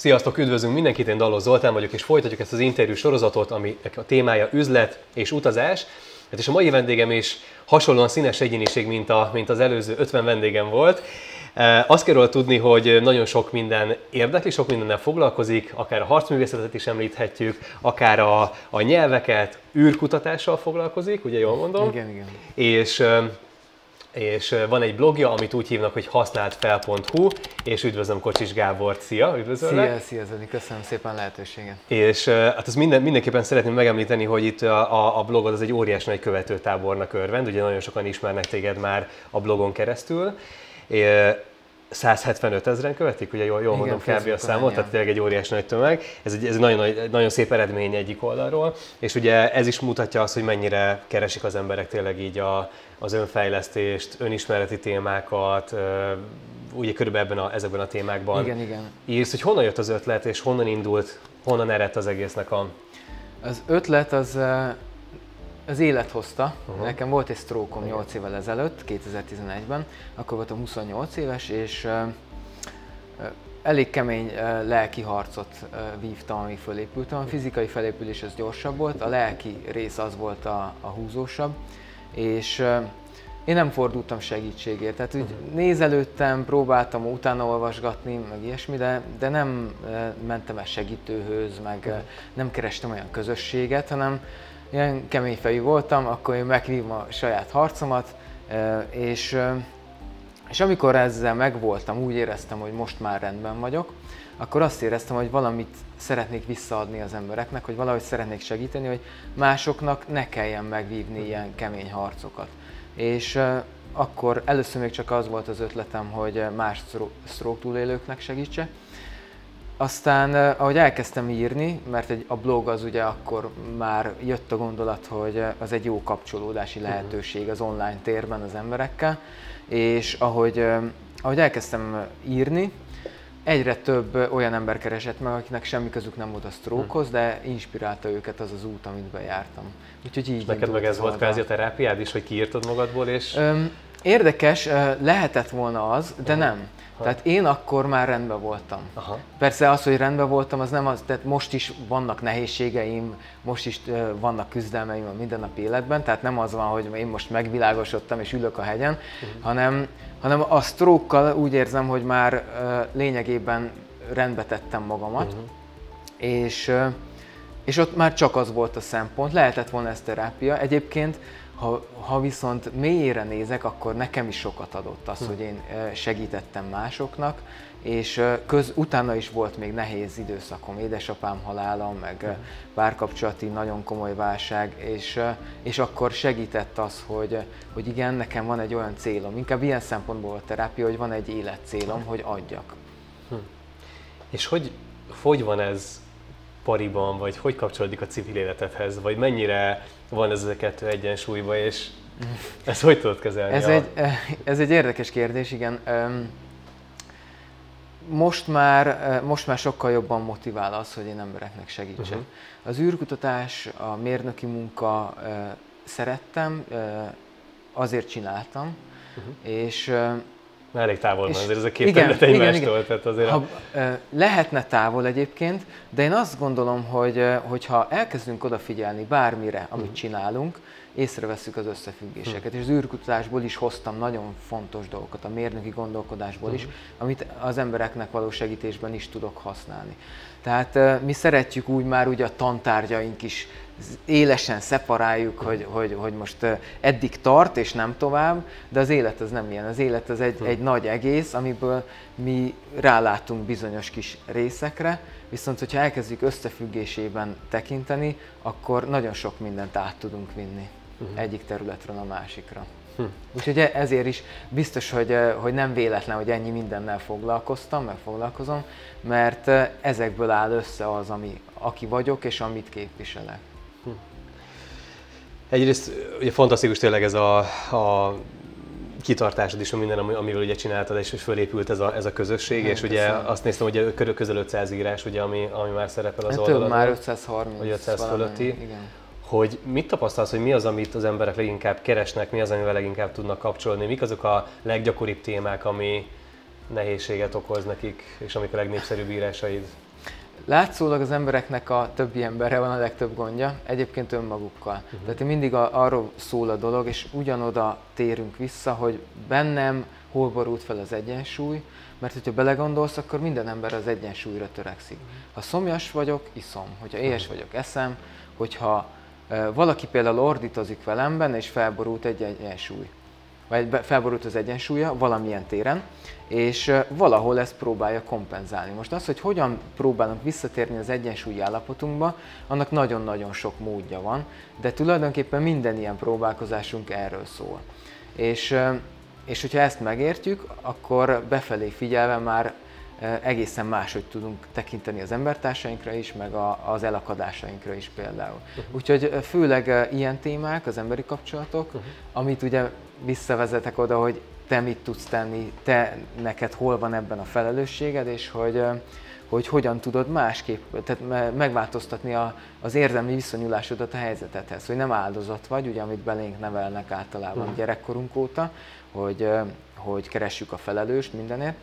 Sziasztok, üdvözlünk mindenkit, én Dalos Zoltán vagyok, és folytatjuk ezt az interjú sorozatot, ami a témája üzlet és utazás. Hát és a mai vendégem is hasonlóan színes egyéniség, mint, a, mint az előző 50 vendégem volt. E, azt kell tudni, hogy nagyon sok minden érdekli, sok mindennel foglalkozik, akár a harcművészetet is említhetjük, akár a, a nyelveket, űrkutatással foglalkozik, ugye jól mondom? Igen, igen. És és van egy blogja, amit úgy hívnak, hogy használtfel.hu, és üdvözlöm Kocsis Gábort, szia, üdvözöllek! Szia, szia Zoli, köszönöm szépen a lehetőséget! És hát azt minden, mindenképpen szeretném megemlíteni, hogy itt a, a, a blogod az egy óriás nagy követőtábornak örvend, ugye nagyon sokan ismernek téged már a blogon keresztül. 175 ezeren követik, ugye jól, jól mondom kb. a számot, tehát tényleg egy óriás nagy tömeg. Ez egy, ez egy nagyon, nagyon szép eredmény egyik oldalról, és ugye ez is mutatja azt, hogy mennyire keresik az emberek tényleg így a, az önfejlesztést, önismereti témákat, ugye körülbelül ebben a, ezekben a témákban. Igen, igen. Írsz, hogy honnan jött az ötlet, és honnan indult, honnan eredt az egésznek a... Az ötlet az az élet hozta. Uh-huh. Nekem volt egy stroke 8 évvel ezelőtt, 2011-ben, akkor voltam 28 éves, és elég kemény lelki harcot vívtam, amíg fölépültem. A fizikai felépülés az gyorsabb volt, a lelki rész az volt a, a húzósabb, és én nem fordultam segítségért. Tehát úgy uh-huh. nézelődtem, próbáltam utána olvasgatni, meg ilyesmi, de, de nem mentem el segítőhöz, meg uh, nem kerestem olyan közösséget, hanem ilyen kemény fejű voltam, akkor én megvívom a saját harcomat, és, és amikor ezzel megvoltam, úgy éreztem, hogy most már rendben vagyok, akkor azt éreztem, hogy valamit szeretnék visszaadni az embereknek, hogy valahogy szeretnék segíteni, hogy másoknak ne kelljen megvívni ilyen kemény harcokat. És akkor először még csak az volt az ötletem, hogy más stroke túlélőknek segítsek, aztán, ahogy elkezdtem írni, mert egy, a blog az ugye akkor már jött a gondolat, hogy az egy jó kapcsolódási mhm. lehetőség az online térben az emberekkel, és ahogy, ahogy elkezdtem írni, egyre több olyan ember keresett meg, akinek semmi közük nem volt a stroke de inspirálta őket az az út, amit bejártam. Úgyhogy így és neked meg ez volt kvázi a terápiád is, hogy kiírtad magadból, és... Öm, érdekes, lehetett volna az, de nem. Tehát én akkor már rendben voltam. Aha. Persze az, hogy rendben voltam, az nem az, tehát most is vannak nehézségeim, most is vannak küzdelmeim a mindennapi életben, tehát nem az van, hogy én most megvilágosodtam és ülök a hegyen, uh-huh. hanem, hanem a stroke úgy érzem, hogy már lényegében rendbe tettem magamat, uh-huh. és, és ott már csak az volt a szempont, lehetett volna ez terápia. Egyébként ha, ha viszont mélyére nézek, akkor nekem is sokat adott az, hm. hogy én segítettem másoknak, és köz, utána is volt még nehéz időszakom, édesapám halála, meg hm. párkapcsolati nagyon komoly válság, és, és akkor segített az, hogy, hogy igen, nekem van egy olyan célom, inkább ilyen szempontból a terápia, hogy van egy életcélom, hogy adjak. Hm. És hogy, hogy van ez pariban, vagy hogy kapcsolódik a civil életedhez, vagy mennyire van ez a kettő egyensúlyban, és ezt hogy tudod kezelni? Ez, a... egy, ez egy érdekes kérdés, igen. Most már, most már sokkal jobban motivál az, hogy én embereknek segítsek. Uh-huh. Az űrkutatás, a mérnöki munka szerettem, azért csináltam, uh-huh. és már elég távol van azért ez a két igen, terület egymástól. Igen, tehát azért ha, a... lehetne távol egyébként, de én azt gondolom, hogy hogyha elkezdünk odafigyelni bármire, amit uh-huh. csinálunk, észreveszünk az összefüggéseket. Uh-huh. És az űrkutatásból is hoztam nagyon fontos dolgokat, a mérnöki gondolkodásból is, amit az embereknek való segítésben is tudok használni. Tehát mi szeretjük úgy már úgy a tantárgyaink is élesen szeparáljuk, hogy, hogy, hogy most eddig tart és nem tovább, de az élet az nem ilyen. Az élet az egy, egy nagy egész, amiből mi rálátunk bizonyos kis részekre, viszont hogyha elkezdjük összefüggésében tekinteni, akkor nagyon sok mindent át tudunk vinni uh-huh. egyik területről a másikra. Hm. Úgyhogy e- ezért is biztos, hogy, hogy nem véletlen, hogy ennyi mindennel foglalkoztam, meg foglalkozom, mert ezekből áll össze az, ami, aki vagyok és amit képviselek. Hm. Egyrészt ugye fantasztikus tényleg ez a, a kitartásod is, minden, amivel ugye csináltad, és fölépült ez a, ez a közösség, hát, és ugye köszönöm. azt néztem, hogy körül közel 500 írás, ugye, ami, ami már szerepel az hát, oldalon. Több, már 530. Vagy 500 fölötti. Igen. Hogy mit tapasztalsz, hogy mi az, amit az emberek leginkább keresnek, mi az, amivel leginkább tudnak kapcsolni, mik azok a leggyakoribb témák, ami, nehézséget okoz nekik, és amik a legnépszerűbb írásaid? Látszólag az embereknek a többi emberre van a legtöbb gondja, egyébként önmagukkal. Uh-huh. Tehát mindig a, arról szól a dolog, és ugyanoda térünk vissza, hogy bennem hol borult fel az egyensúly, mert hogyha belegondolsz, akkor minden ember az egyensúlyra törekszik. Ha szomjas vagyok, iszom. Hogyha éhes vagyok, eszem. Hogyha valaki például ordítozik velem benne, és felborult egy egyensúly, vagy felborult az egyensúlya valamilyen téren, és valahol ezt próbálja kompenzálni. Most az, hogy hogyan próbálunk visszatérni az egyensúlyi állapotunkba, annak nagyon-nagyon sok módja van, de tulajdonképpen minden ilyen próbálkozásunk erről szól. És, és hogyha ezt megértjük, akkor befelé figyelve már egészen máshogy tudunk tekinteni az embertársainkra is, meg a, az elakadásainkra is például. Uh-huh. Úgyhogy főleg ilyen témák, az emberi kapcsolatok, uh-huh. amit ugye visszavezetek oda, hogy te mit tudsz tenni, te neked hol van ebben a felelősséged, és hogy, hogy hogyan tudod másképp, tehát megváltoztatni a, az érzelmi viszonyulásodat a helyzetethez, hogy nem áldozat vagy, ugye, amit belénk nevelnek általában uh-huh. gyerekkorunk óta, hogy, hogy keressük a felelőst mindenért,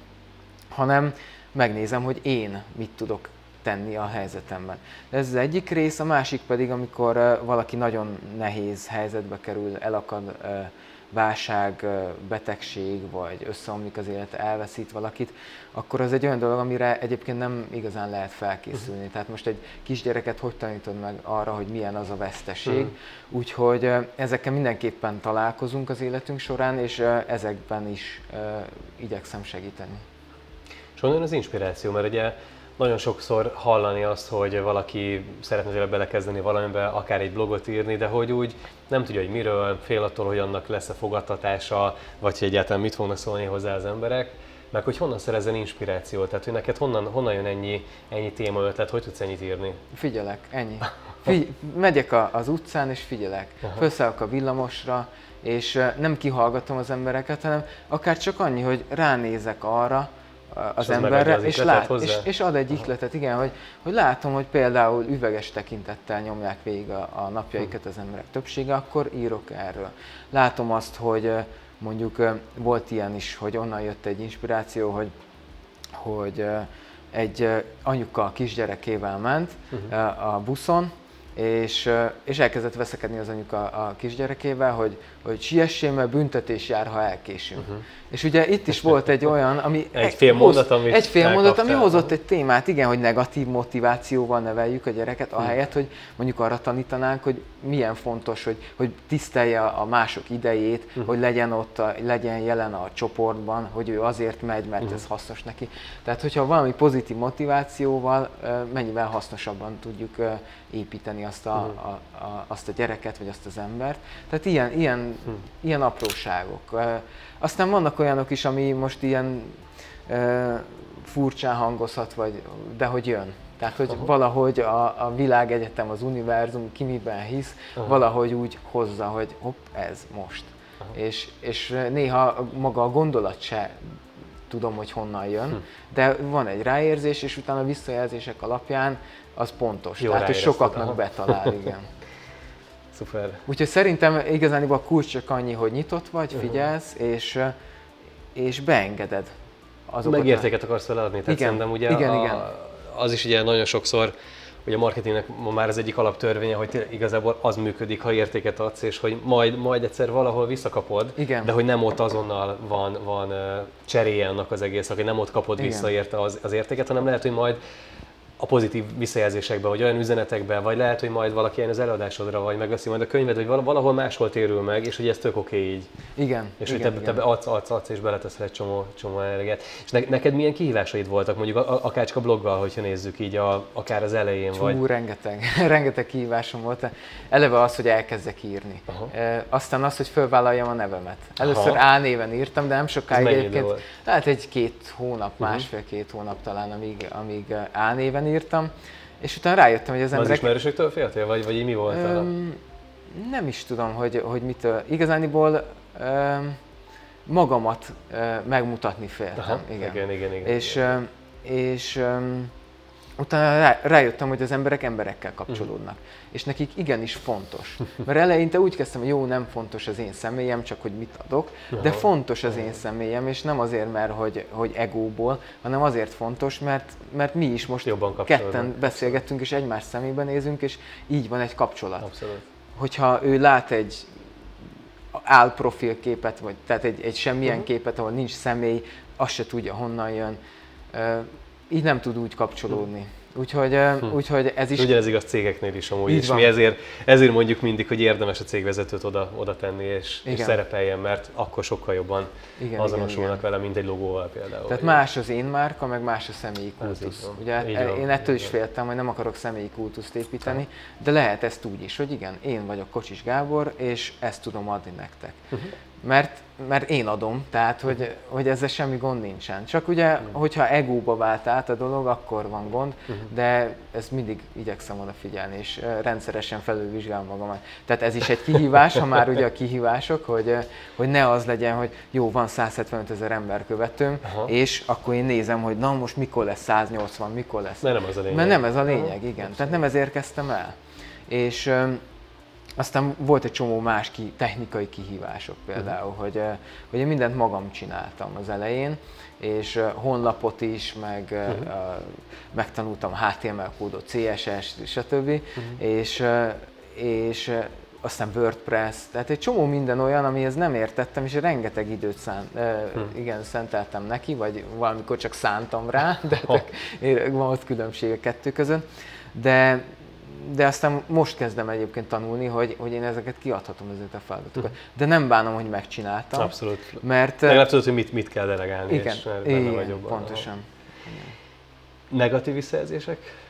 hanem megnézem, hogy én mit tudok tenni a helyzetemben. Ez az egyik rész, a másik pedig, amikor valaki nagyon nehéz helyzetbe kerül, elakad, válság, betegség, vagy összeomlik az élet, elveszít valakit, akkor az egy olyan dolog, amire egyébként nem igazán lehet felkészülni. Uh-huh. Tehát most egy kisgyereket hogy tanítod meg arra, hogy milyen az a veszteség. Uh-huh. Úgyhogy ezekkel mindenképpen találkozunk az életünk során, és ezekben is igyekszem segíteni. És honnan az inspiráció? Mert ugye nagyon sokszor hallani azt, hogy valaki szeretne tényleg belekezdeni valamibe, akár egy blogot írni, de hogy úgy nem tudja, hogy miről, fél attól, hogy annak lesz a fogadtatása, vagy hogy egyáltalán mit fognak szólni hozzá az emberek, meg hogy honnan szerezzen inspirációt, tehát hogy neked honnan, honnan jön ennyi, ennyi téma ötlet, hogy tudsz ennyit írni? Figyelek, ennyi. Figy- megyek a, az utcán és figyelek. Felszállok a villamosra, és nem kihallgatom az embereket, hanem akár csak annyi, hogy ránézek arra, az, emberre, az és, lát, és, és ad egy ihletet, igen, hogy, hogy látom, hogy például üveges tekintettel nyomják végig a, a napjaikat az emberek többsége, akkor írok erről. Látom azt, hogy mondjuk volt ilyen is, hogy onnan jött egy inspiráció, hogy, hogy egy anyuka a kisgyerekével ment uh-huh. a buszon, és, és elkezdett veszekedni az anyuka a kisgyerekével, hogy, hogy siessél, mert büntetés jár, ha elkésünk. Uh-huh. És ugye itt is volt egy olyan, ami egy fél mondat, amit egy fél mondat, ami hozott egy témát, igen, hogy negatív motivációval neveljük a gyereket, hmm. ahelyett, hogy mondjuk arra tanítanánk, hogy milyen fontos, hogy, hogy tisztelje a mások idejét, hmm. hogy legyen ott, a, legyen jelen a csoportban, hogy ő azért megy, mert hmm. ez hasznos neki. Tehát, hogyha valami pozitív motivációval mennyivel hasznosabban tudjuk építeni azt a, a, a, azt a gyereket, vagy azt az embert. Tehát ilyen, ilyen, hmm. ilyen apróságok. Aztán vannak olyanok is, ami most ilyen furcsán hangozhat, vagy, de hogy jön. Tehát, hogy Aha. valahogy a, a világegyetem, az univerzum, ki miben hisz, Aha. valahogy úgy hozza, hogy hopp, ez most. És, és néha maga a gondolat se tudom, hogy honnan jön, hm. de van egy ráérzés, és utána a visszajelzések alapján az pontos. Jó Tehát, hogy sokaknak betalál, igen. Szuper. Úgyhogy szerintem igazán a kulcs csak annyi, hogy nyitott vagy, figyelsz, uh-huh. és, és beengeded azokat. Megértéket akarsz vele adni, tehát igen, szerintem ugye igen, a, igen. az is ugye nagyon sokszor hogy a marketingnek ma már az egyik alaptörvénye, hogy igazából az működik, ha értéket adsz, és hogy majd, majd egyszer valahol visszakapod, Igen. de hogy nem ott azonnal van, van cseréje annak az egész, hogy nem ott kapod Igen. vissza érte az, az értéket, hanem lehet, hogy majd a pozitív visszajelzésekbe, vagy olyan üzenetekbe, vagy lehet, hogy majd valaki ilyen az előadásodra, vagy megveszi majd a könyvet, hogy valahol máshol térül meg, és hogy ez tök oké okay így. Igen. És igen, hogy te, te adsz, adsz, adsz, és beleteszel egy csomó, csomó energiát. És ne, neked milyen kihívásaid voltak, mondjuk a, akácska bloggal, hogyha nézzük így, a, akár az elején, Csú, vagy? rengeteg, rengeteg kihívásom volt. Eleve az, hogy elkezdek írni. Aha. E, aztán az, hogy fölvállaljam a nevemet. Először Aha. A néven írtam, de nem sokáig egyébként. Lehet egy-két hónap, uh-huh. másfél-két hónap talán, amíg, amíg A néven írtam. És utána rájöttem, hogy az emberek... Az ismerősöktől féltél, vagy, vagy mi volt? Öm, nem is tudom, hogy, hogy mitől. Igazániból öm, magamat öm, megmutatni féltem. Aha, igen. igen, igen, igen. És, igen. és öm, utána rá, rájöttem, hogy az emberek emberekkel kapcsolódnak. Uh-huh. És nekik igenis fontos. Mert eleinte úgy kezdtem, hogy jó, nem fontos az én személyem, csak hogy mit adok, de fontos az én személyem, és nem azért, mert hogy, hogy egóból, hanem azért fontos, mert, mert mi is most Jobban ketten beszélgettünk, és egymás szemébe nézünk, és így van egy kapcsolat. Abszolút. Hogyha ő lát egy álprofilképet, vagy tehát egy, egy semmilyen uh-huh. képet, ahol nincs személy, azt se tudja honnan jön, így nem tud úgy kapcsolódni. Úgyhogy, hm. úgyhogy ez is... Ugyanez igaz cégeknél is amúgy, és mi ezért, ezért mondjuk mindig, hogy érdemes a cégvezetőt oda, oda tenni és, és szerepeljen, mert akkor sokkal jobban igen, azonosulnak igen, vele, mint egy logóval például. Tehát más az én márka, meg más a személyi kultusz. Ugye van, én ettől is féltem, hogy nem akarok személyi kultuszt építeni, de lehet ezt úgy is, hogy igen, én vagyok Kocsis Gábor, és ezt tudom adni nektek. Uh-huh mert, mert én adom, tehát hogy, hogy ezzel semmi gond nincsen. Csak ugye, hogyha egóba vált át a dolog, akkor van gond, de ezt mindig igyekszem odafigyelni, és rendszeresen felülvizsgálom magamat. Tehát ez is egy kihívás, ha már ugye a kihívások, hogy, hogy ne az legyen, hogy jó, van 175 ezer ember követőm, Aha. és akkor én nézem, hogy na most mikor lesz 180, mikor lesz. Mert nem ez a lényeg. Mert nem ez a lényeg, igen. Tehát nem ezért kezdtem el. És aztán volt egy csomó más ki, technikai kihívások például, uh-huh. hogy, hogy én mindent magam csináltam az elején, és honlapot is, meg uh-huh. megtanultam HTML kódot, CSS, stb. Uh-huh. És, és aztán WordPress, tehát egy csomó minden olyan, amihez nem értettem, és rengeteg időt szán, uh-huh. igen, szenteltem neki, vagy valamikor csak szántam rá, de van ott különbség a kettő között. De, de aztán most kezdem egyébként tanulni, hogy, hogy én ezeket kiadhatom ezeket a feladatokat. De nem bánom, hogy megcsináltam. Abszolút. Mert... Legalább tudod, hogy mit, mit kell delegálni, igen, és benne igen, vagy jobban. pontosan. Negatív visszajelzések?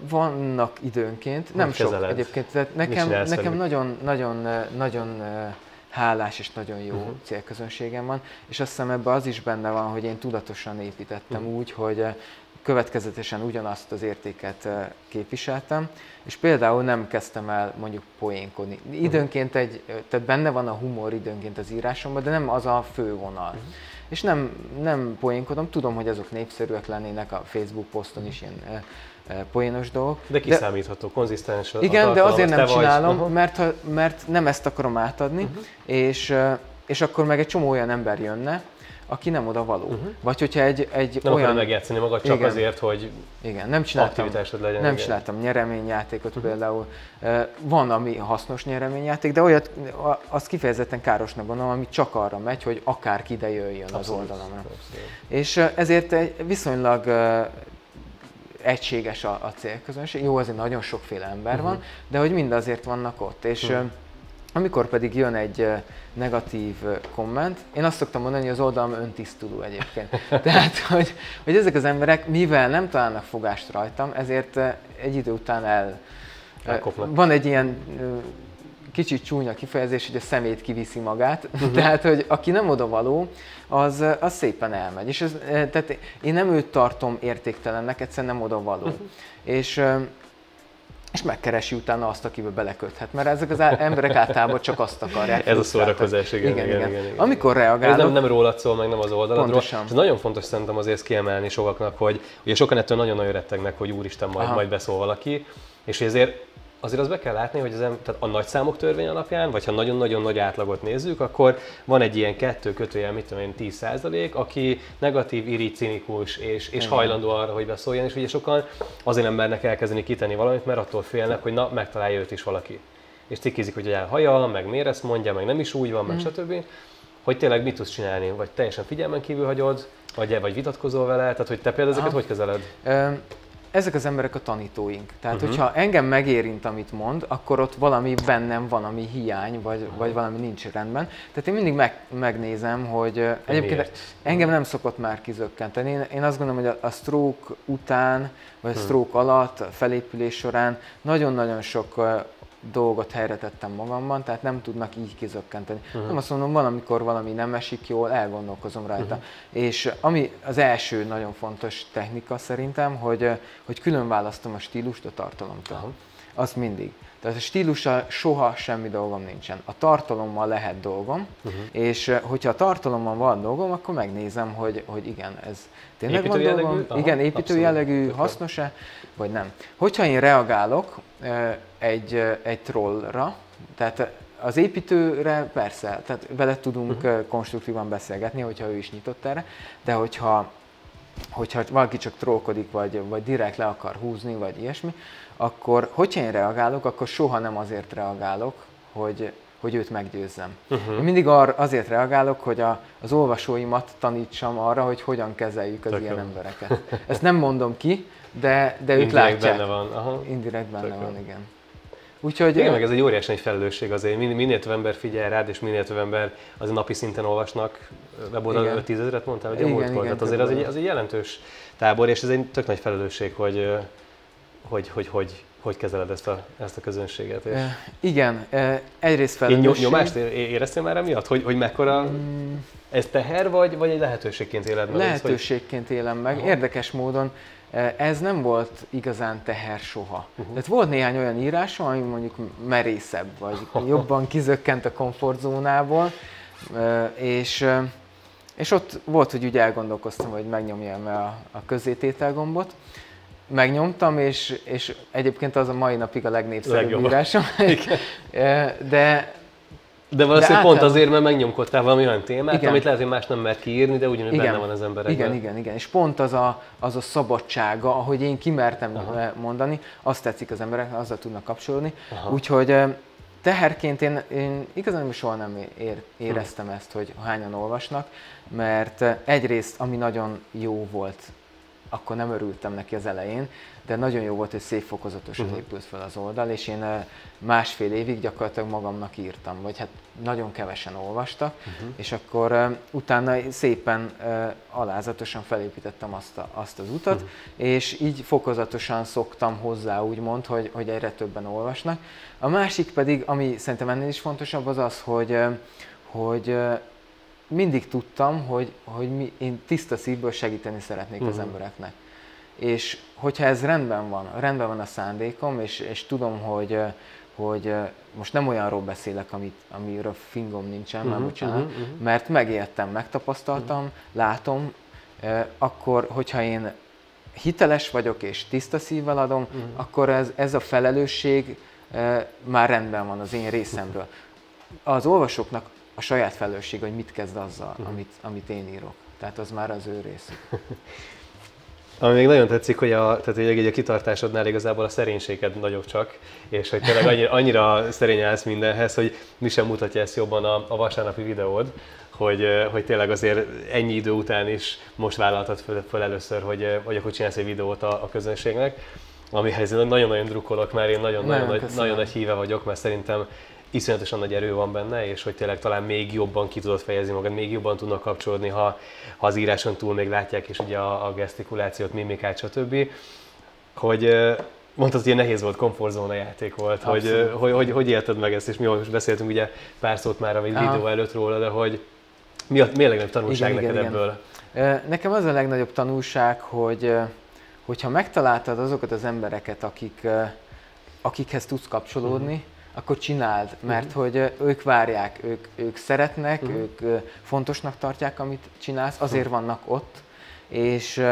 Vannak időnként, nem sok kezeled? egyébként. Tehát nekem, nekem nagyon, nagyon, nagyon hálás és nagyon jó uh-huh. célközönségem van, és azt hiszem ebben az is benne van, hogy én tudatosan építettem uh-huh. úgy, hogy következetesen ugyanazt az értéket képviseltem, és például nem kezdtem el mondjuk poénkodni. Időnként egy, tehát benne van a humor időnként az írásomban, de nem az a fő vonal. Uh-huh. És nem, nem poénkodom, tudom, hogy azok népszerűek lennének a Facebook poszton is ilyen poénos dolgok. De kiszámítható, de, konzisztens Igen, de azért nem csinálom, uh-huh. mert, mert nem ezt akarom átadni, uh-huh. és, és akkor meg egy csomó olyan ember jönne, aki nem oda való. Uh-huh. Vagy hogyha egy, egy nem olyan... megjátszani magad csak igen, azért, hogy igen, nem csináltam, aktivitásod legyen. Nem igen. csináltam nyereményjátékot uh-huh. például. Van, ami hasznos nyereményjáték, de olyat, azt kifejezetten károsnak gondolom, ami csak arra megy, hogy akárki ide jöjjön abszolút, az oldalamra. Abszolút. És ezért viszonylag egységes a, a célközönség. Jó, azért nagyon sokféle ember uh-huh. van, de hogy mind azért vannak ott. És uh-huh. Amikor pedig jön egy negatív komment. Én azt szoktam mondani, hogy az oldalam öntisztuló egyébként. Tehát, hogy, hogy ezek az emberek, mivel nem találnak fogást rajtam, ezért egy idő után el... Elkopnak. Van egy ilyen kicsit csúnya kifejezés, hogy a szemét kiviszi magát. Uh-huh. Tehát, hogy aki nem oda való, az, az szépen elmegy. És ez, tehát én nem őt tartom értéktelennek, egyszerűen nem oda való. Uh-huh. És és megkeresi utána azt, akibe beleköthet, mert ezek az emberek általában csak azt akarják. Ez a szórakozás, igen, igen, igen, igen, igen, igen. Amikor reagálok... Ez nem, nem rólad szól, meg nem az oldaladról. Pontosan. Ez nagyon fontos szerintem azért kiemelni sokaknak, hogy ugye sokan ettől nagyon-nagyon rettegnek, hogy úristen, majd, majd beszól valaki, és ezért azért az be kell látni, hogy az, tehát a nagy számok törvény alapján, vagy ha nagyon-nagyon nagy átlagot nézzük, akkor van egy ilyen kettő kötőjel, mit tudom én, 10 százalék, aki negatív, iri, cinikus, és, és hajlandó arra, hogy beszóljon, és ugye sokan azért nem mernek elkezdeni kitenni valamit, mert attól félnek, hogy na, megtalálja őt is valaki. És cikizik, hogy elhaja, meg miért ezt mondja, meg nem is úgy van, meg mm. stb. Hogy tényleg mit tudsz csinálni, vagy teljesen figyelmen kívül hagyod, vagy, vagy vitatkozol vele, tehát hogy te például ezeket Aha. hogy kezeled? Ezek az emberek a tanítóink. Tehát, uh-huh. hogyha engem megérint, amit mond, akkor ott valami bennem van, ami hiány, vagy, uh-huh. vagy valami nincs rendben. Tehát én mindig meg, megnézem, hogy uh, egyébként miért? engem nem szokott már kizökkenteni. Én, én azt gondolom, hogy a, a stroke után, vagy a uh-huh. stroke alatt, a felépülés során nagyon-nagyon sok uh, dolgot helyre tettem magamban, tehát nem tudnak így kizökkenteni. Uh-huh. Nem azt mondom, valamikor valami nem esik jól, elgondolkozom rajta. Uh-huh. És ami az első nagyon fontos technika szerintem, hogy, hogy külön választom a stílust a tartalomtól. Uh-huh. az mindig. Tehát a stílussal soha semmi dolgom nincsen. A tartalommal lehet dolgom, uh-huh. és eh, hogyha a tartalommal van dolgom, akkor megnézem, hogy, hogy igen, ez tényleg építő van dolgom, Aha, igen, építő jellegű, hasznos-e, vagy nem. Hogyha én reagálok eh, egy, eh, egy trollra, tehát az építőre persze, tehát vele tudunk uh-huh. konstruktívan beszélgetni, hogyha ő is nyitott erre, de hogyha hogyha valaki csak trollkodik, vagy, vagy direkt le akar húzni, vagy ilyesmi, akkor hogyha én reagálok, akkor soha nem azért reagálok, hogy, hogy őt meggyőzzem. Uh-huh. Én mindig ar, azért reagálok, hogy a, az olvasóimat tanítsam arra, hogy hogyan kezeljük az Tököm. ilyen embereket. Ezt nem mondom ki, de, de ők Indirekt látják. benne van. Aha. Indirekt benne Tököm. van, igen. Úgyhogy, igen, meg ez egy óriási nagy felelősség azért. Min, minél több ember figyel rád, és minél több ember az napi szinten olvasnak, weboldal 5-10 ezeret mondtál, hogy a múltkor. Tehát azért az egy, az egy jelentős tábor, és ez egy tök nagy felelősség, hogy hogy, hogy, hogy, hogy kezeled ezt a, ezt a közönséget? És... E, igen, e, egyrészt felelősség. Én nyomást éreztél már emiatt, hogy, hogy mekkora mm. ez teher, vagy, vagy egy lehetőségként éled meg? Lehetőségként hogy... élem meg. Aha. Érdekes módon ez nem volt igazán teher soha. Uh-huh. Tehát volt néhány olyan írásom, ami mondjuk merészebb, vagy jobban kizökkent a komfortzónából, és, és ott volt, hogy úgy elgondolkoztam, hogy megnyomjam a, a közététel gombot, megnyomtam, és, és egyébként az a mai napig a legnépszerűbb Legjobb. írásom. de de valószínűleg de pont azért, mert megnyomkodtál valami olyan témát, igen. amit lehet, hogy más nem mer kiírni, de ugyanúgy igen. benne van az emberekben. Igen, igen, igen. És pont az a, az a szabadsága, ahogy én kimertem Aha. mondani, azt tetszik az embereknek, azzal tudnak kapcsolódni. Aha. Úgyhogy teherként én, én igazán soha nem ér, éreztem hm. ezt, hogy hányan olvasnak, mert egyrészt, ami nagyon jó volt akkor nem örültem neki az elején, de nagyon jó volt, hogy szép fokozatosan uh-huh. épült fel az oldal, és én eh, másfél évig gyakorlatilag magamnak írtam, vagy hát nagyon kevesen olvastak, uh-huh. és akkor uh, utána szépen uh, alázatosan felépítettem azt, a, azt az utat, uh-huh. és így fokozatosan szoktam hozzá, úgymond, hogy, hogy egyre többen olvasnak. A másik pedig, ami szerintem ennél is fontosabb, az az, hogy, hogy mindig tudtam, hogy, hogy mi, én tiszta szívből segíteni szeretnék uh-huh. az mhm. embereknek. És hogyha ez rendben van, rendben van a szándékom, és, és tudom, hogy, hogy most nem olyanról beszélek, amit, amiről fingom nincsen, uh-huh, már mhm, bocsánat, uh-huh, uh-huh. mert megéltem, megtapasztaltam, uh-huh. látom, akkor, hogyha én hiteles vagyok és tiszta szívvel adom, uh-huh. akkor ez, ez a felelősség már rendben van az én részemről. Az olvasóknak a saját felelősség, hogy mit kezd azzal, uh-huh. amit, amit én írok. Tehát az már az ő rész. Ami még nagyon tetszik, hogy a, tehát egy, a kitartásodnál igazából a szerénységed nagyobb csak, és hogy tényleg annyira, annyira szerény állsz mindenhez, hogy mi sem mutatja ezt jobban a, a vasárnapi videód, hogy, hogy tényleg azért ennyi idő után is most vállaltad föl, föl először, hogy, hogy akkor csinálsz egy videót a, a közönségnek, amihez nagyon-nagyon drukkolok, mert én nagyon-nagyon nagyon, nagy, nagyon nagy híve vagyok, mert szerintem iszonyatosan nagy erő van benne, és hogy tényleg talán még jobban ki tudod fejezni magad, még jobban tudnak kapcsolódni, ha, ha az íráson túl még látják, és ugye a, a gesztikulációt, mimikát, stb. Hogy mondtad, hogy ilyen nehéz volt, komfortzóna játék volt, hogy, hogy, hogy, hogy élted meg ezt, és mi most beszéltünk ugye pár szót már a videó előtt róla, de hogy mi a, mi a legnagyobb tanulság igen, neked igen, ebből? Igen. Nekem az a legnagyobb tanulság, hogy hogyha megtaláltad azokat az embereket, akik, akikhez tudsz kapcsolódni, uh-huh akkor csináld, mert uh-huh. hogy ők várják, ők, ők szeretnek, uh-huh. ők fontosnak tartják, amit csinálsz, azért uh-huh. vannak ott, és,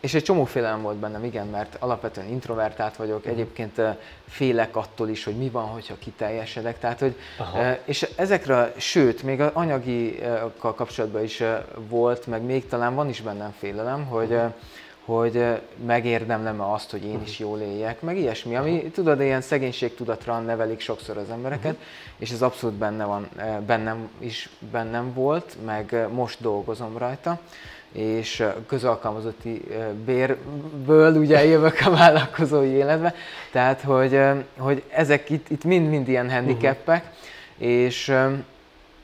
és egy csomó félelem volt bennem, igen, mert alapvetően introvertált vagyok, uh-huh. egyébként félek attól is, hogy mi van, hogyha kiteljesedek, tehát hogy, Aha. és ezekre, sőt, még az anyagikkal kapcsolatban is volt, meg még talán van is bennem félelem, hogy uh-huh hogy megérdemlem-e azt, hogy én is jól éljek, meg ilyesmi, ami tudod, ilyen szegénységtudatra nevelik sokszor az embereket, uh-huh. és ez abszolút benne van, bennem is bennem volt, meg most dolgozom rajta, és közalkalmazotti bérből ugye jövök a vállalkozói életbe, tehát hogy, hogy ezek itt, itt mind-mind ilyen handicapek, uh-huh. és,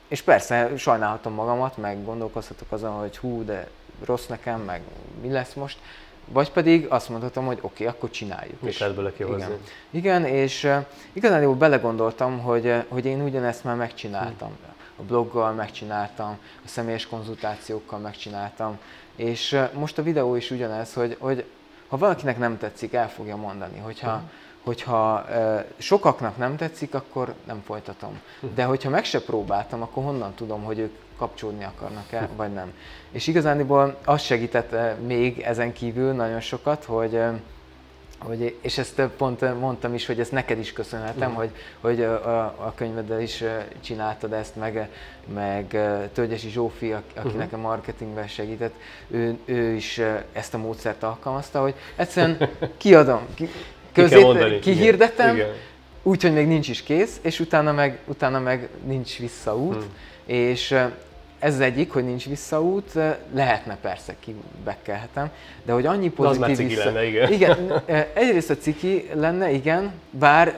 és persze sajnálhatom magamat, meg gondolkozhatok azon, hogy hú, de rossz nekem, meg mi lesz most, vagy pedig azt mondhatom, hogy oké, okay, akkor csináljuk. Mit lehet bele kihozni. Igen. igen, és uh, igazán jól belegondoltam, hogy, uh, hogy én ugyanezt már megcsináltam. Hm. A bloggal megcsináltam, a személyes konzultációkkal megcsináltam, és uh, most a videó is ugyanez, hogy, hogy ha valakinek nem tetszik, el fogja mondani. Hogyha, uh-huh. hogyha uh, sokaknak nem tetszik, akkor nem folytatom. De hogyha meg se próbáltam, akkor honnan tudom, hogy ők kapcsolódni akarnak-e, vagy nem. És igazániból az segített még ezen kívül nagyon sokat, hogy hogy, és ezt pont mondtam is, hogy ezt neked is köszönhetem, mm. hogy, hogy a, a könyveddel is csináltad ezt, meg, meg Tölgyesi Zsófi, aki uh-huh. nekem marketingben segített, ő, ő is ezt a módszert alkalmazta, hogy egyszerűen kiadom, ki, közét, kihirdetem, úgyhogy még nincs is kész, és utána meg, utána meg nincs visszaút, hmm. És ez az egyik, hogy nincs visszaút, lehetne persze, kibekkelhetem, de hogy annyi pozitív de az vissza... lenne, igen. igen. Egyrészt a ciki lenne, igen, bár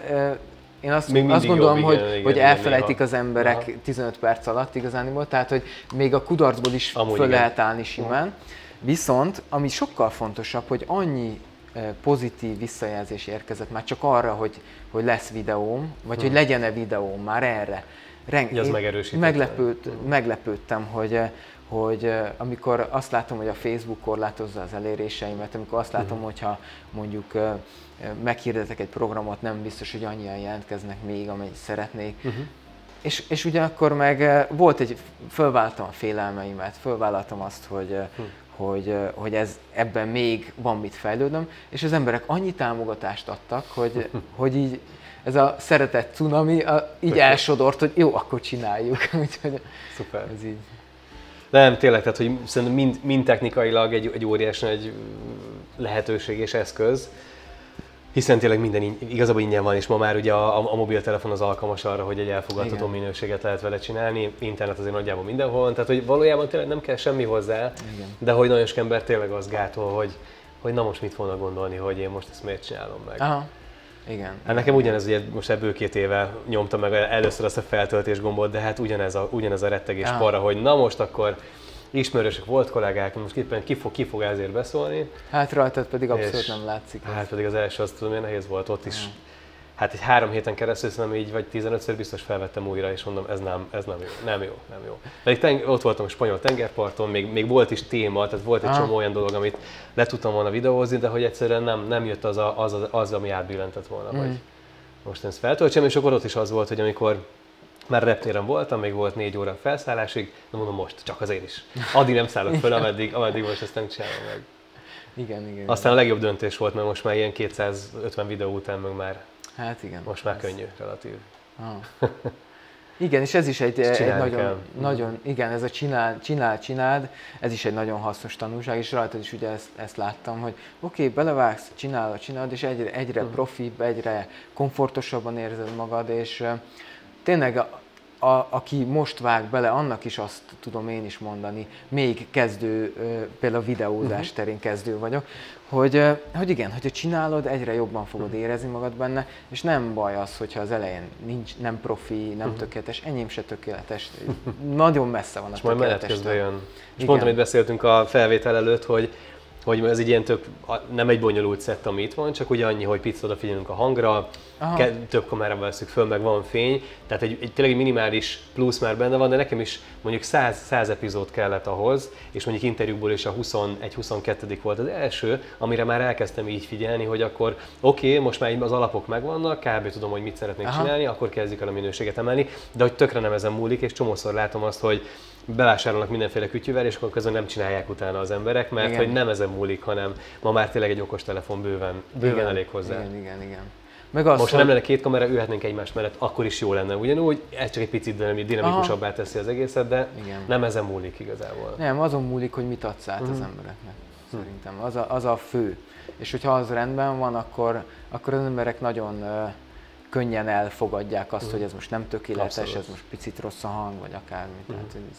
én azt, azt gondolom, jobb, hogy, igen, hogy igen, elfelejtik néha. az emberek Aha. 15 perc alatt igazániból, tehát hogy még a kudarcból is Amúgy föl igen. lehet állni simán. Viszont, ami sokkal fontosabb, hogy annyi pozitív visszajelzés érkezett már csak arra, hogy, hogy lesz videóm, vagy hmm. hogy legyen-e videóm már erre, Reng- az meglepőd, meglepődtem, hogy, hogy amikor azt látom, hogy a Facebook korlátozza az eléréseimet, amikor azt látom, uh-huh. hogyha mondjuk meghirdetek egy programot, nem biztos, hogy annyian jelentkeznek még, amennyit szeretnék. Uh-huh. És, és ugyanakkor meg volt egy, fölváltam a félelmeimet, fölvállaltam azt, hogy, uh-huh. hogy, hogy ez, ebben még van mit fejlődnöm, és az emberek annyi támogatást adtak, hogy, hogy így ez a szeretett cunami a, így elsodort, hogy jó, akkor csináljuk. Úgyhogy Szuper. Ez így. Nem, tényleg, tehát hogy szerintem mind, mind technikailag egy, egy óriási nagy lehetőség és eszköz, hiszen tényleg minden igazából ingyen van, és ma már ugye a, a mobiltelefon az alkalmas arra, hogy egy elfogadható Igen. minőséget lehet vele csinálni, internet azért nagyjából mindenhol van, tehát hogy valójában tényleg nem kell semmi hozzá, Igen. de hogy nagyon sok ember tényleg az gátol, hogy, hogy na most mit fognak gondolni, hogy én most ezt miért csinálom meg. Aha. Igen. Hát nekem ugyanez, ugye most ebből két éve nyomta meg először azt a feltöltés gombot, de hát ugyanez a, ugyanez a rettegés ah. para, hogy na most akkor ismerősök, volt kollégák, most éppen ki fog, ki fog ezért beszólni. Hát rajtad pedig abszolút nem látszik. Hát pedig az első azt tudom, hogy nehéz volt ott is. Ah hát egy három héten keresztül szerintem így vagy 15-ször biztos felvettem újra, és mondom, ez nem, ez nem jó, nem jó, nem jó. Pedig teng- ott voltam a spanyol tengerparton, még, még volt is téma, tehát volt egy ah. csomó olyan dolog, amit le tudtam volna videózni, de hogy egyszerűen nem, nem jött az, a, az, az, az, ami átbillentett volna, mm. hogy most ezt feltöltsem, és akkor ott is az volt, hogy amikor már reptéren voltam, még volt négy óra felszállásig, de mondom most, csak azért is. Addig nem szállok föl, ameddig, ameddig most ezt nem csinálom meg. Igen, igen. Aztán a legjobb döntés volt, mert most már ilyen 250 videó után meg már Hát igen. Most már ez... könnyű, relatív. Ah. Igen, és ez is egy, egy nagyon, kell. nagyon, igen, ez a csinál, csinál, csináld, ez is egy nagyon hasznos tanulság, és rajtad is ugye ezt, ezt láttam, hogy oké, okay, belevágsz, csinálod, csinálod, és egyre, egyre uh-huh. profibb, egyre komfortosabban érzed magad, és tényleg a, aki most vág bele, annak is azt tudom én is mondani, még kezdő, például videózás uh-huh. terén kezdő vagyok, hogy, hogy igen, hogyha csinálod, egyre jobban fogod uh-huh. érezni magad benne, és nem baj az, hogyha az elején nincs, nem profi, nem uh-huh. tökéletes, enyém se tökéletes, nagyon messze van a és tökéletes. És majd jön. És pont amit beszéltünk a felvétel előtt, hogy hogy ez egy ilyen tök, nem egy bonyolult szett, ami itt van, csak ugye annyi, hogy picit odafigyelünk a hangra, ke, több kamerával veszük föl, meg van fény, tehát egy, egy tényleg minimális plusz már benne van, de nekem is mondjuk 100, 100 epizód kellett ahhoz, és mondjuk interjúból is a 21-22 volt az első, amire már elkezdtem így figyelni, hogy akkor oké, okay, most már az alapok megvannak, kb. tudom, hogy mit szeretnék Aha. csinálni, akkor kezdjük el a minőséget emelni, de hogy tökre nem ezen múlik, és csomószor látom azt, hogy bevásárolnak mindenféle kütyüvel, és akkor közben nem csinálják utána az emberek, mert igen. hogy nem ezen múlik, hanem ma már tényleg egy okostelefon bőven, bőven igen, elég hozzá. Igen, igen, igen. Meg az, Most, ha nem lenne két kamera, ülhetnénk egymás mellett, akkor is jó lenne ugyanúgy. Ez csak egy picit dinamikusabbá teszi az egészet, de Igen. nem ezen múlik igazából. Nem, azon múlik, hogy mit adsz át uh-huh. az mhm. embereknek. Szerintem az a, az a fő. És hogyha az rendben van, akkor, akkor az emberek nagyon uh, könnyen elfogadják azt, uh-huh. hogy ez most nem tökéletes, Abszolút. ez most picit rossz a hang, vagy akármi. Uh-huh. Tehát ez...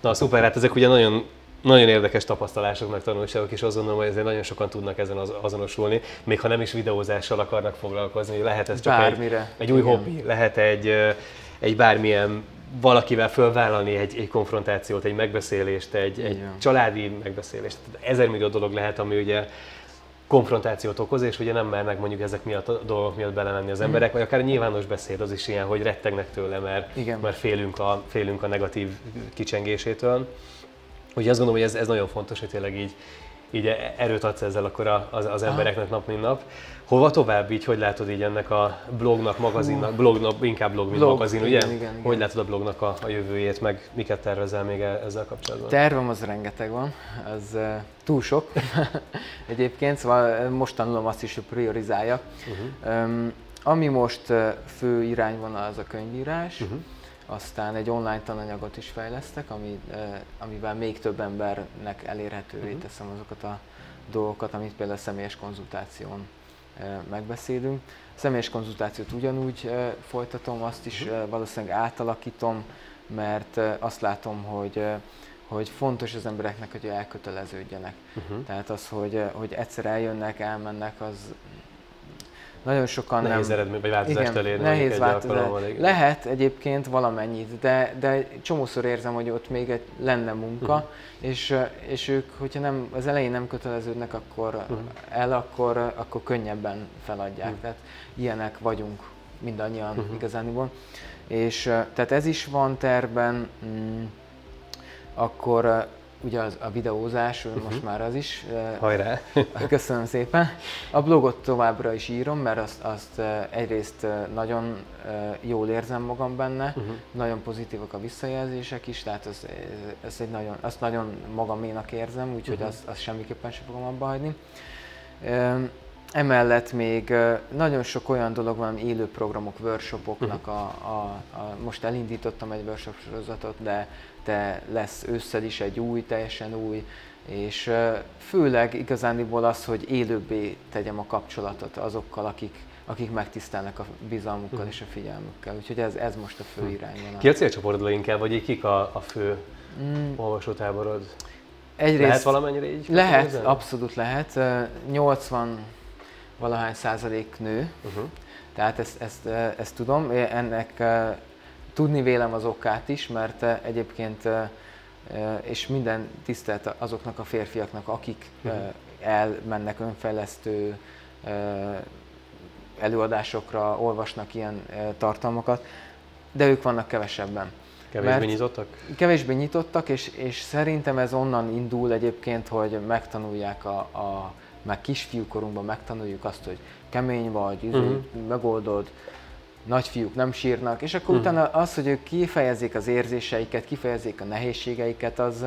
Na szuper, hát ezek ugye nagyon nagyon érdekes tapasztalások, meg tanulságok, és azt gondolom, hogy ezért nagyon sokan tudnak ezen az, azonosulni, még ha nem is videózással akarnak foglalkozni, lehet ez csak egy, egy új Igen. hobbi, lehet egy, egy bármilyen valakivel fölvállalni egy, egy konfrontációt, egy megbeszélést, egy, egy családi megbeszélést. Ezer millió dolog lehet, ami ugye konfrontációt okoz, és ugye nem mernek mondjuk ezek miatt a dolgok miatt belemenni az emberek, mm. vagy akár nyilvános beszéd az is ilyen, hogy rettegnek tőle, mert, Igen. mert félünk, a, félünk a negatív kicsengésétől. Úgyhogy azt gondolom, hogy ez, ez nagyon fontos, hogy tényleg így, így erőt adsz ezzel akkor az, az embereknek nap, mint nap. Hova tovább így, hogy látod így ennek a blognak, magazinnak, blognak, inkább blog, mint blog, magazin, ugye? Igen, igen, hogy látod a blognak a, a jövőjét, meg miket tervezel még e- ezzel kapcsolatban? Tervem az rengeteg van, az uh, túl sok egyébként, szóval most tanulom azt is, hogy priorizáljak. Uh-huh. Um, ami most fő irányvonal az a könyvírás, uh-huh. Aztán egy online tananyagot is fejlesztek, ami, amivel még több embernek elérhetővé uh-huh. teszem azokat a dolgokat, amit például a személyes konzultáción megbeszélünk. A személyes konzultációt ugyanúgy folytatom, azt is mhm. valószínűleg átalakítom, mert azt látom, hogy hogy fontos az embereknek, hogy elköteleződjenek. Uh-huh. Tehát az, hogy, hogy egyszer eljönnek, elmennek, az nagyon sokan nehéz nem... eredmény, vagy változást igen, elérni. Nehéz változást. Lehet egyébként valamennyit, de, de csomószor érzem, hogy ott még egy, lenne munka, uh-huh. és, és ők, hogyha nem, az elején nem köteleződnek akkor uh-huh. el, akkor, akkor könnyebben feladják. Uh-huh. Tehát ilyenek vagyunk mindannyian uh-huh. igazániból. És tehát ez is van terben, mm, akkor ugye az, a videózás, uh-huh. most már az is. Hajrá! Köszönöm szépen. A blogot továbbra is írom, mert azt, azt egyrészt nagyon jól érzem magam benne, uh-huh. nagyon pozitívak a visszajelzések is, tehát az, ez egy nagyon, azt nagyon magaménak érzem, úgyhogy uh-huh. azt, azt semmiképpen sem fogom abba hagyni. Emellett még nagyon sok olyan dolog van, élő programok, workshopoknak, a, a, a, most elindítottam egy workshop sorozatot, de, de lesz ősszel is egy új, teljesen új, és főleg igazániból az, hogy élőbbé tegyem a kapcsolatot azokkal, akik, akik megtisztelnek a bizalmukkal uh-huh. és a figyelmükkel. Úgyhogy ez, ez most a fő uh-huh. irányvonal. Ki a célcsoportodra inkább, vagy kik a, a fő mm. olvasótáborod? Egyrészt lehet valamennyire így? Lehet, abszolút lehet. 80 valahány százalék nő, uh-huh. tehát ezt, ezt, ezt tudom. Ennek tudni vélem az okát is, mert egyébként és minden tisztelt azoknak a férfiaknak, akik uh-huh. elmennek önfejlesztő előadásokra, olvasnak ilyen tartalmakat, de ők vannak kevesebben. Kevésbé nyitottak? Kevésbé nyitottak, és, és szerintem ez onnan indul egyébként, hogy megtanulják a, a meg kisfiúkorunkban megtanuljuk azt, hogy kemény vagy, uh-huh. megoldod, nagyfiúk nem sírnak, és akkor uh-huh. utána az, hogy ők kifejezzék az érzéseiket, kifejezzék a nehézségeiket, az,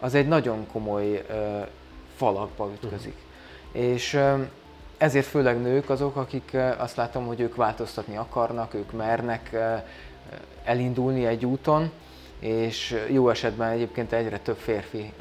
az egy nagyon komoly uh, falakba ütközik. Uh-huh. És uh, ezért főleg nők azok, akik uh, azt látom, hogy ők változtatni akarnak, ők mernek uh, elindulni egy úton, és jó esetben egyébként egyre több férfi,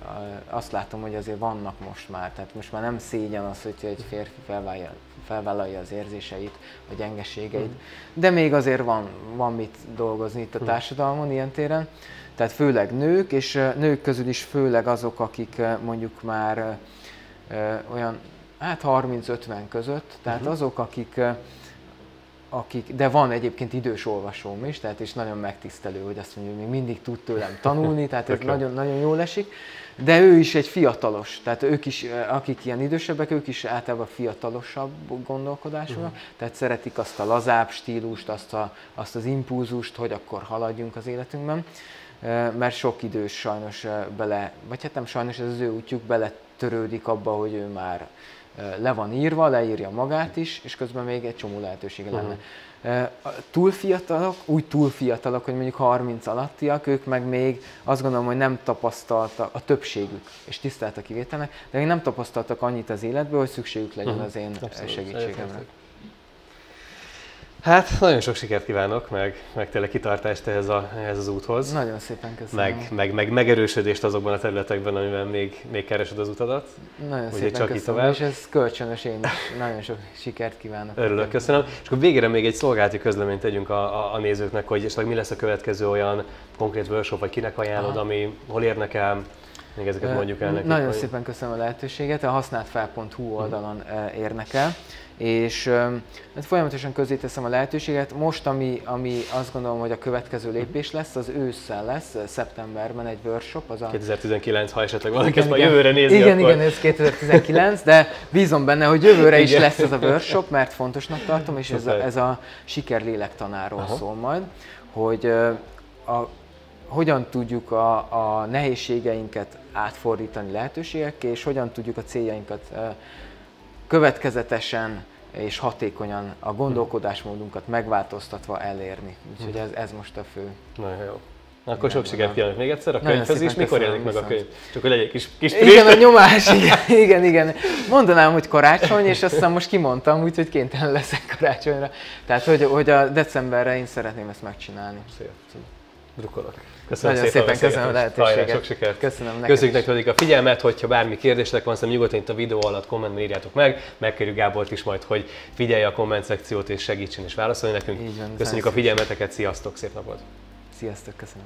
azt látom, hogy azért vannak most már, tehát most már nem szégyen az, hogy egy férfi felvállalja, felvállalja az érzéseit, a gyengeségeit, de még azért van, van mit dolgozni itt a társadalmon ilyen téren, tehát főleg nők, és nők közül is főleg azok, akik mondjuk már olyan hát 30-50 között, tehát uh-huh. azok, akik akik, de van egyébként idős olvasóm is, tehát és nagyon megtisztelő, hogy azt mondja, hogy még mindig tud tőlem tanulni, tehát ez nagyon, nagyon jól esik. De ő is egy fiatalos, tehát ők is, akik ilyen idősebbek, ők is általában fiatalosabb gondolkodásúak, uh-huh. tehát szeretik azt a lazább stílust, azt, a, azt az impulzust, hogy akkor haladjunk az életünkben, mert sok idős sajnos bele, vagy hát nem sajnos, ez az ő útjuk bele törődik abba, hogy ő már le van írva, leírja magát is, és közben még egy csomó lehetősége uh-huh. lenne. Túl fiatalok, úgy túl fiatalok, hogy mondjuk 30 alattiak, ők meg még azt gondolom, hogy nem tapasztaltak, a többségük, és tisztelt a kivételnek, de még nem tapasztaltak annyit az életből, hogy szükségük legyen uh-huh. az én Abszolút. segítségemre. Hát nagyon sok sikert kívánok, meg, meg tényleg kitartást ehhez, a, ehhez az úthoz. Nagyon szépen köszönöm. Meg, meg, meg megerősödést azokban a területekben, amiben még, még keresed az utadat. Nagyon Ugye szépen csak köszönöm, tovább. és ez kölcsönös, én is nagyon sok sikert kívánok. Örülök, köszönöm. És akkor végére még egy szolgálati közleményt tegyünk a, a, a nézőknek, hogy esetleg mi lesz a következő olyan konkrét workshop, vagy kinek ajánlod, Aha. ami hol érnek el, még ezeket mondjuk el nekik. Nagyon hogy... szépen köszönöm a lehetőséget, a használtfel.hu oldalon érnek el és hát folyamatosan közé teszem a lehetőséget. Most, ami, ami azt gondolom, hogy a következő lépés lesz, az ősszel lesz, szeptemberben egy workshop. Az a... 2019, ha esetleg valaki ezt majd jövőre nézi, Igen, akkor... igen, ez 2019, de bízom benne, hogy jövőre is lesz ez a workshop, mert fontosnak tartom, és ez a, ez a siker lélektanáról Aha. szól majd, hogy a hogyan tudjuk a, a nehézségeinket átfordítani lehetőségekké, és hogyan tudjuk a céljainkat következetesen és hatékonyan a gondolkodásmódunkat megváltoztatva elérni. Úgyhogy ez, ez most a fő. Nagyon jó. Akkor sok sikert kívánok még egyszer a könyvhez is. Mikor jelenik meg a könyv? Csak hogy egy kis, kis Igen, a nyomás, igen, igen, igen. Mondanám, hogy karácsony, és aztán most kimondtam, úgyhogy kénytelen leszek karácsonyra. Tehát, hogy, hogy a decemberre én szeretném ezt megcsinálni. Szép. Drukolok. Köszönöm Nagyon szépen, szépen köszönöm a lehetőséget. Hajrá, sok sikert. Köszönöm neked Köszönjük nektek a figyelmet, hogyha bármi kérdések van, szerintem nyugodtan itt a videó alatt kommentben írjátok meg. Megkérjük Gábort is majd, hogy figyelje a komment szekciót és segítsen és válaszolni nekünk. Így van, Köszönjük a figyelmeteket, sziasztok, szép napot! Sziasztok, köszönöm.